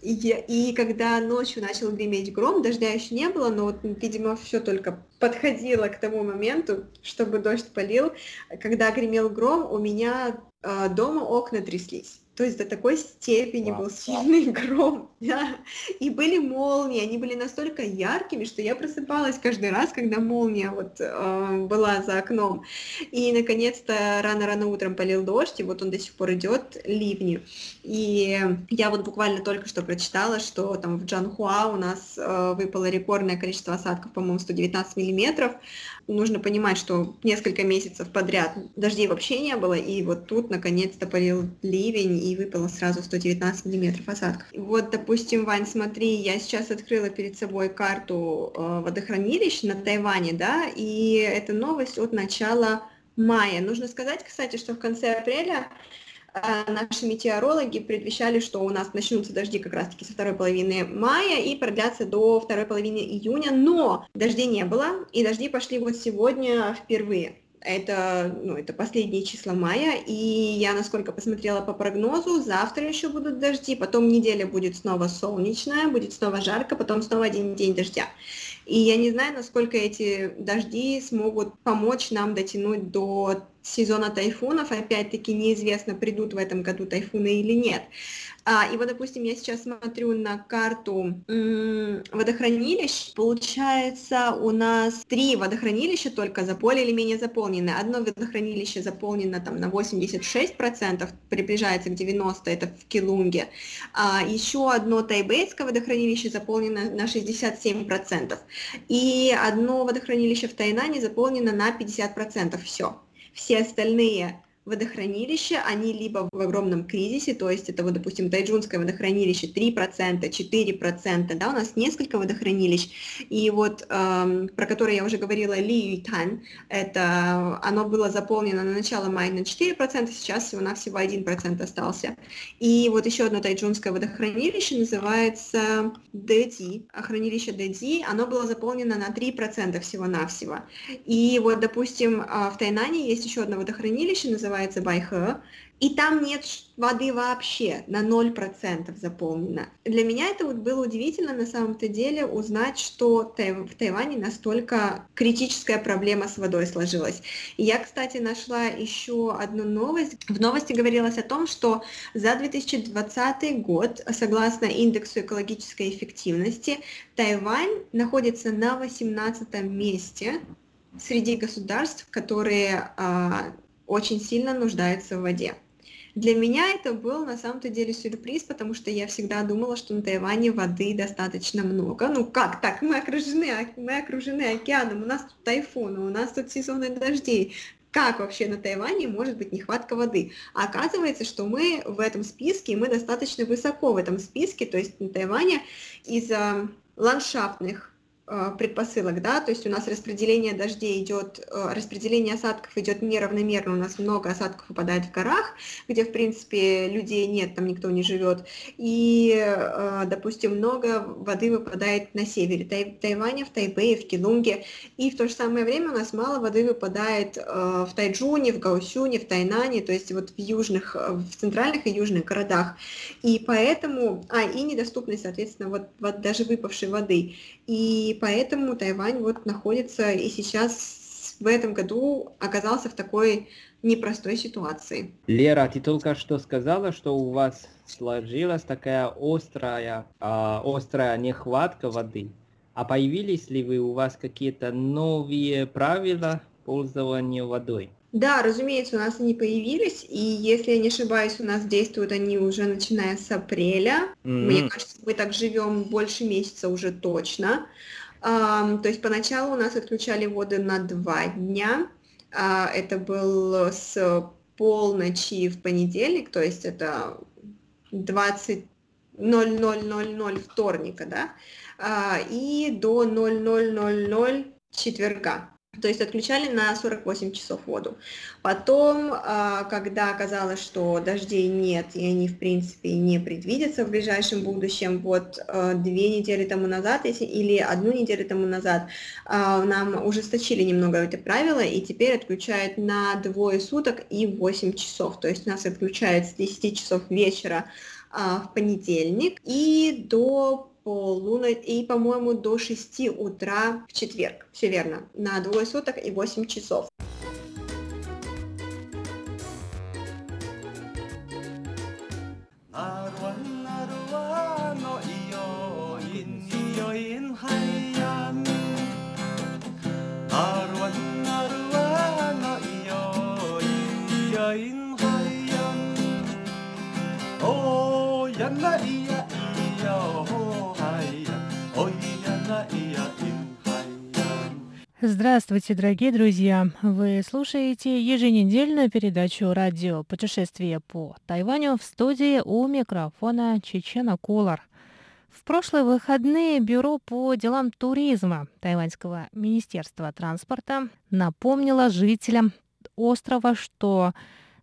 [SPEAKER 4] И, и когда ночью начал греметь гром, дождя еще не было, но вот, видимо, все только подходило к тому моменту, чтобы дождь полил. Когда гремел гром, у меня э, дома окна тряслись. То есть до такой степени wow. был сильный *laughs* гром, да. И были молнии, они были настолько яркими, что я просыпалась каждый раз, когда молния вот э, была за окном. И наконец-то рано-рано утром полил дождь, и вот он до сих пор идет ливни. И я вот буквально только что прочитала, что там в Джанхуа у нас э, выпало рекордное количество осадков, по-моему, 119 миллиметров. Нужно понимать, что несколько месяцев подряд дождей вообще не было, и вот тут наконец-то полил ливень, и выпало сразу 119 миллиметров осадков. Вот, допустим, Вань, смотри, я сейчас открыла перед собой карту э, водохранилищ на Тайване, да, и это новость от начала мая. Нужно сказать, кстати, что в конце апреля наши метеорологи предвещали, что у нас начнутся дожди как раз-таки со второй половины мая и продлятся до второй половины июня, но дождей не было, и дожди пошли вот сегодня впервые. Это, ну, это последние числа мая, и я, насколько посмотрела по прогнозу, завтра еще будут дожди, потом неделя будет снова солнечная, будет снова жарко, потом снова один день дождя. И я не знаю, насколько эти дожди смогут помочь нам дотянуть до сезона тайфунов. Опять-таки неизвестно, придут в этом году тайфуны или нет. А, и вот, допустим, я сейчас смотрю на карту м- водохранилищ. Получается, у нас три водохранилища только за более или менее заполнены. Одно водохранилище заполнено там на 86%, приближается к 90%, это в Килунге. А, еще одно тайбейское водохранилище заполнено на 67%. И одно водохранилище в Тайнане заполнено на 50%. Все. Все остальные водохранилища, они либо в огромном кризисе, то есть это вот, допустим, Тайджунское водохранилище 3%, 4%, да, у нас несколько водохранилищ, и вот эм, про которое я уже говорила, Ли Юйтан, это оно было заполнено на начало мая на 4%, сейчас всего-навсего 1% остался. И вот еще одно тайджунское водохранилище называется Дэди, хранилище Дэди, оно было заполнено на 3% всего-навсего. И вот, допустим, а, в Тайнане есть еще одно водохранилище, называется называется Байхэ, и там нет воды вообще, на 0% заполнено. Для меня это вот было удивительно на самом-то деле узнать, что в Тайване настолько критическая проблема с водой сложилась. И я, кстати, нашла еще одну новость. В новости говорилось о том, что за 2020 год, согласно индексу экологической эффективности, Тайвань находится на 18 месте среди государств, которые а, очень сильно нуждается в воде. Для меня это был на самом-то деле сюрприз, потому что я всегда думала, что на Тайване воды достаточно много. Ну как так? Мы окружены, мы окружены океаном, у нас тут тайфуны, у нас тут сезоны дождей. Как вообще на Тайване может быть нехватка воды? Оказывается, что мы в этом списке, мы достаточно высоко в этом списке, то есть на Тайване из-за ландшафтных предпосылок, да, то есть у нас распределение дождей идет, э, распределение осадков идет неравномерно, у нас много осадков выпадает в горах, где, в принципе, людей нет, там никто не живет, и, э, допустим, много воды выпадает на севере Тай, Тайваня, в Тайбэе, в Килунге, и в то же самое время у нас мало воды выпадает в Тайджуне, в Гаусюне, в Тайнане, то есть вот в южных, в центральных и южных городах, и поэтому, а, и недоступность, соответственно, вот, вот даже выпавшей воды, и поэтому Тайвань вот находится и сейчас в этом году оказался в такой непростой ситуации.
[SPEAKER 3] Лера, ты только что сказала, что у вас сложилась такая острая, э, острая нехватка воды. А появились ли вы у вас какие-то новые правила пользования водой?
[SPEAKER 4] Да, разумеется, у нас они появились, и если я не ошибаюсь, у нас действуют они уже начиная с апреля. Mm-hmm. Мне кажется, мы так живем больше месяца уже точно. Um, то есть поначалу у нас отключали воду на два дня. Uh, это был с полночи в понедельник, то есть это 20 0000 вторника, да, uh, и до 0000 четверга то есть отключали на 48 часов воду. Потом, а, когда оказалось, что дождей нет, и они, в принципе, не предвидятся в ближайшем будущем, вот а, две недели тому назад или одну неделю тому назад а, нам ужесточили немного это правило, и теперь отключают на двое суток и 8 часов. То есть нас отключают с 10 часов вечера в понедельник и до полуночь и, по-моему, до 6 утра в четверг. Все верно. На двое суток и 8 часов.
[SPEAKER 5] Здравствуйте, дорогие друзья! Вы слушаете еженедельную передачу радио «Путешествие по Тайваню» в студии у микрофона Чечена Кулар. В прошлые выходные Бюро по делам туризма Тайваньского министерства транспорта напомнило жителям острова, что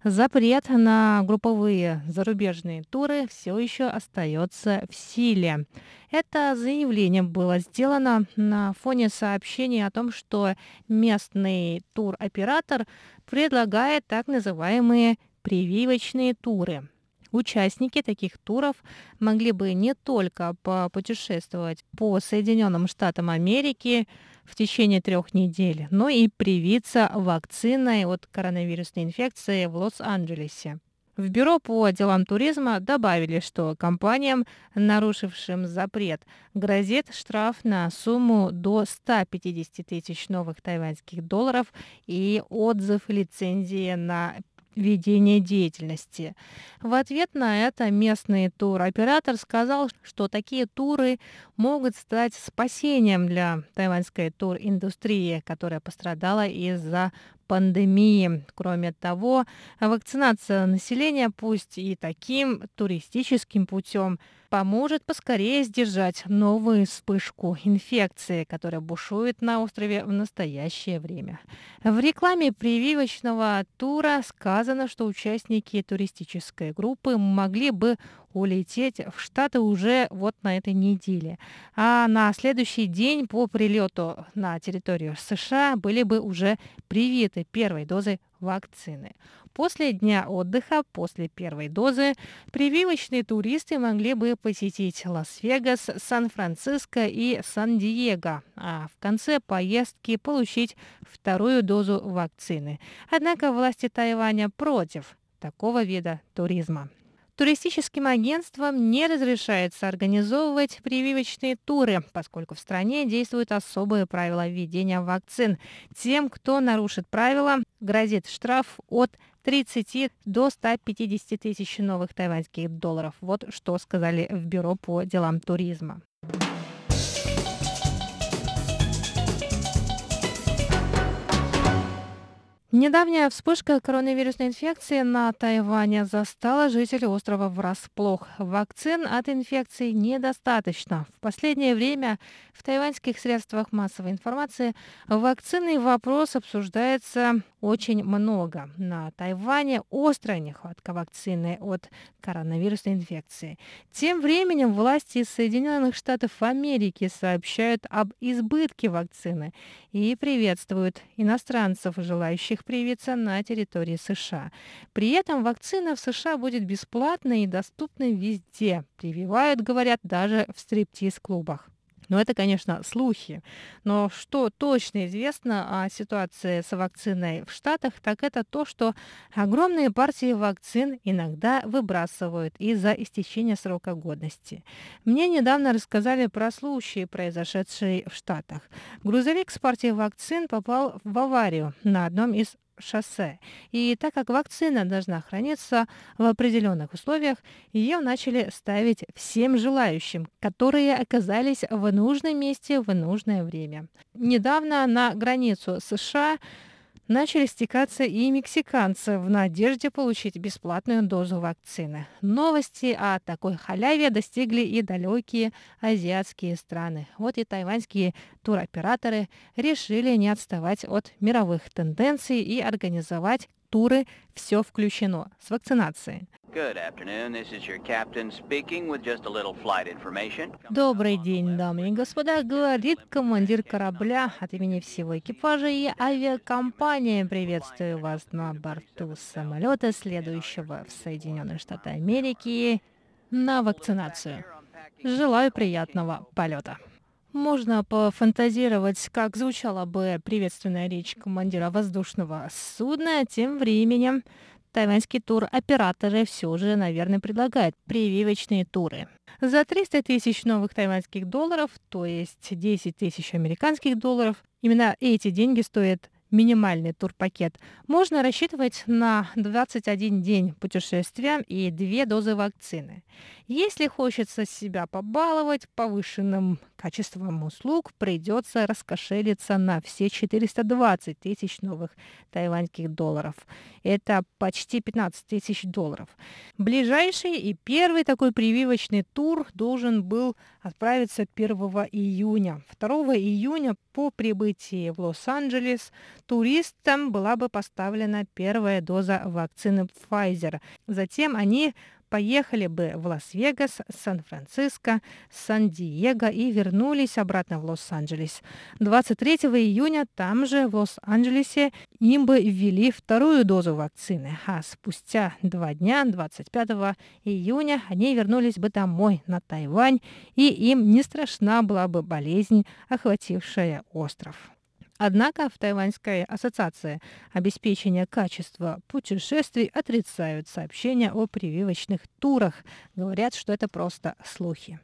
[SPEAKER 5] Запрет на групповые зарубежные туры все еще остается в силе. Это заявление было сделано на фоне сообщений о том, что местный туроператор предлагает так называемые прививочные туры. Участники таких туров могли бы не только попутешествовать по Соединенным Штатам Америки, в течение трех недель, но и привиться вакциной от коронавирусной инфекции в Лос-Анджелесе. В Бюро по делам туризма добавили, что компаниям, нарушившим запрет, грозит штраф на сумму до 150 тысяч новых тайваньских долларов и отзыв лицензии на ведения деятельности. В ответ на это местный туроператор сказал, что такие туры могут стать спасением для тайваньской туриндустрии, которая пострадала из-за пандемии. Кроме того, вакцинация населения, пусть и таким туристическим путем, поможет поскорее сдержать новую вспышку инфекции, которая бушует на острове в настоящее время. В рекламе прививочного тура сказано, что участники туристической группы могли бы улететь в Штаты уже вот на этой неделе. А на следующий день по прилету на территорию США были бы уже привиты первой дозой вакцины. После дня отдыха, после первой дозы, прививочные туристы могли бы посетить Лас-Вегас, Сан-Франциско и Сан-Диего, а в конце поездки получить вторую дозу вакцины. Однако власти Тайваня против такого вида туризма. Туристическим агентствам не разрешается организовывать прививочные туры, поскольку в стране действуют особые правила введения вакцин. Тем, кто нарушит правила, грозит штраф от 30 до 150 тысяч новых тайваньских долларов. Вот что сказали в Бюро по делам туризма. Недавняя вспышка коронавирусной инфекции на Тайване застала жителей острова врасплох. Вакцин от инфекции недостаточно. В последнее время в тайваньских средствах массовой информации вакцинный вопрос обсуждается очень много. На Тайване острая нехватка вакцины от коронавирусной инфекции. Тем временем власти Соединенных Штатов Америки сообщают об избытке вакцины и приветствуют иностранцев, желающих привиться на территории США. При этом вакцина в США будет бесплатной и доступной везде. Прививают, говорят, даже в стриптиз-клубах. Но это, конечно, слухи. Но что точно известно о ситуации с вакциной в Штатах, так это то, что огромные партии вакцин иногда выбрасывают из-за истечения срока годности. Мне недавно рассказали про случай, произошедший в Штатах. Грузовик с партией вакцин попал в аварию на одном из шоссе. И так как вакцина должна храниться в определенных условиях, ее начали ставить всем желающим, которые оказались в нужном месте в нужное время. Недавно на границу США начали стекаться и мексиканцы в надежде получить бесплатную дозу вакцины. Новости о такой халяве достигли и далекие азиатские страны. Вот и тайваньские туроператоры решили не отставать от мировых тенденций и организовать туры «Все включено» с вакцинацией. Добрый день, дамы и господа, говорит командир корабля от имени всего экипажа и авиакомпании. Приветствую вас на борту самолета, следующего в Соединенные Штаты Америки на вакцинацию. Желаю приятного полета. Можно пофантазировать, как звучала бы приветственная речь командира воздушного судна. Тем временем тайваньские туроператоры все же, наверное, предлагают прививочные туры. За 300 тысяч новых тайваньских долларов, то есть 10 тысяч американских долларов, именно эти деньги стоят минимальный турпакет, можно рассчитывать на 21 день путешествия и две дозы вакцины. Если хочется себя побаловать повышенным качеством услуг, придется раскошелиться на все 420 тысяч новых тайваньских долларов. Это почти 15 тысяч долларов. Ближайший и первый такой прививочный тур должен был отправиться 1 июня. 2 июня по прибытии в Лос-Анджелес туристам была бы поставлена первая доза вакцины Pfizer. Затем они поехали бы в Лас-Вегас, Сан-Франциско, Сан-Диего и вернулись обратно в Лос-Анджелес. 23 июня там же, в Лос-Анджелесе, им бы ввели вторую дозу вакцины, а спустя два дня, 25 июня, они вернулись бы домой, на Тайвань, и им не страшна была бы болезнь, охватившая остров. Однако в Тайваньской ассоциации обеспечения качества путешествий отрицают сообщения о прививочных турах. Говорят, что это просто слухи.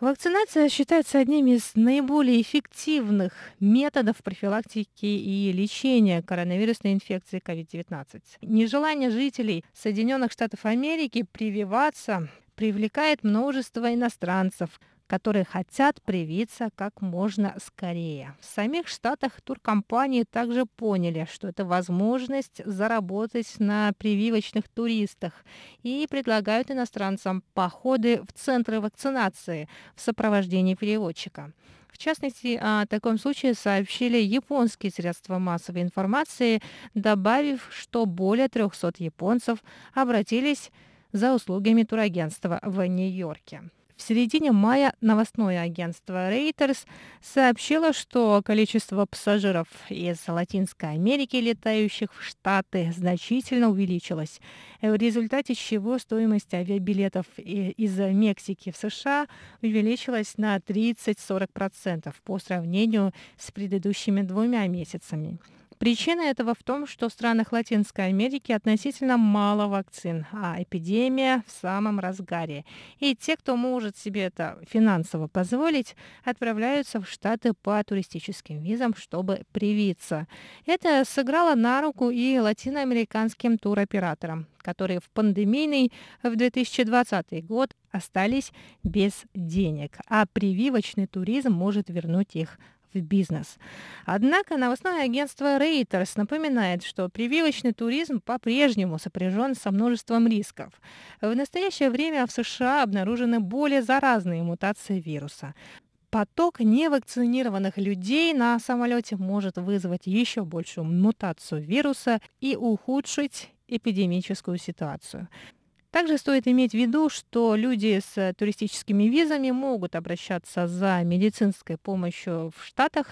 [SPEAKER 5] Вакцинация считается одним из наиболее эффективных методов профилактики и лечения коронавирусной инфекции COVID-19. Нежелание жителей Соединенных Штатов Америки прививаться привлекает множество иностранцев, которые хотят привиться как можно скорее. В самих штатах туркомпании также поняли, что это возможность заработать на прививочных туристах и предлагают иностранцам походы в центры вакцинации в сопровождении переводчика. В частности, о таком случае сообщили японские средства массовой информации, добавив, что более 300 японцев обратились за услугами турагентства в Нью-Йорке. В середине мая новостное агентство Reuters сообщило, что количество пассажиров из Латинской Америки, летающих в Штаты, значительно увеличилось, в результате чего стоимость авиабилетов из Мексики в США увеличилась на 30-40% по сравнению с предыдущими двумя месяцами. Причина этого в том, что в странах Латинской Америки относительно мало вакцин, а эпидемия в самом разгаре. И те, кто может себе это финансово позволить, отправляются в Штаты по туристическим визам, чтобы привиться. Это сыграло на руку и латиноамериканским туроператорам, которые в пандемийный в 2020 год остались без денег, а прививочный туризм может вернуть их в бизнес. Однако новостное агентство Reuters напоминает, что прививочный туризм по-прежнему сопряжен со множеством рисков. В настоящее время в США обнаружены более заразные мутации вируса. Поток невакцинированных людей на самолете может вызвать еще большую мутацию вируса и ухудшить эпидемическую ситуацию. Также стоит иметь в виду, что люди с туристическими визами могут обращаться за медицинской помощью в Штатах.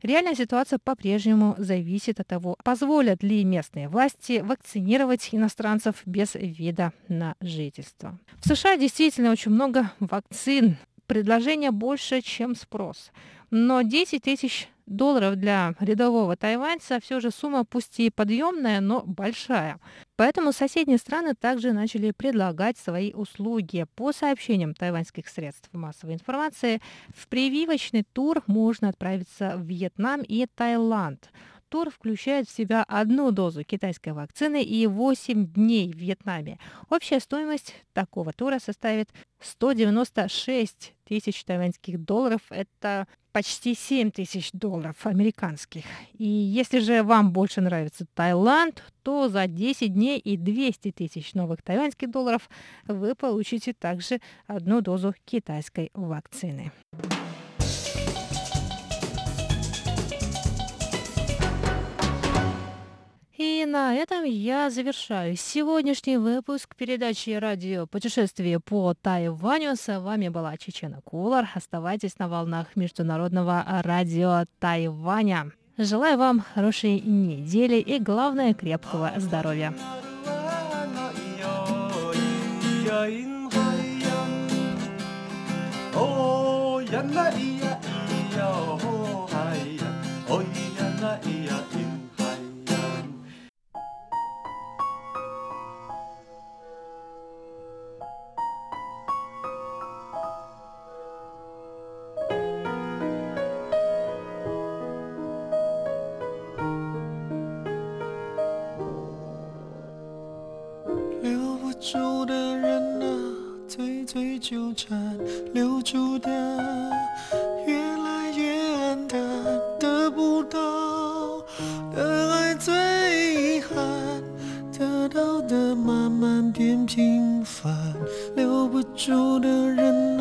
[SPEAKER 5] Реальная ситуация по-прежнему зависит от того, позволят ли местные власти вакцинировать иностранцев без вида на жительство. В США действительно очень много вакцин. Предложение больше, чем спрос. Но 10 тысяч долларов для рядового тайваньца все же сумма пусть и подъемная, но большая. Поэтому соседние страны также начали предлагать свои услуги. По сообщениям тайваньских средств массовой информации, в прививочный тур можно отправиться в Вьетнам и Таиланд. Тур включает в себя одну дозу китайской вакцины и 8 дней в Вьетнаме. Общая стоимость такого тура составит 196 тысяч тайваньских долларов. Это почти 7 тысяч долларов американских. И если же вам больше нравится Таиланд, то за 10 дней и 200 тысяч новых тайваньских долларов вы получите также одну дозу китайской вакцины. На этом я завершаю сегодняшний выпуск передачи радио «Путешествие по Тайваню». С вами была Чечена Кулар. Оставайтесь на волнах Международного радио Тайваня. Желаю вам хорошей недели и, главное, крепкого здоровья. Oh,
[SPEAKER 6] 纠缠留住的越来越黯淡得不到的爱最遗憾得到的慢慢变平凡留不住的人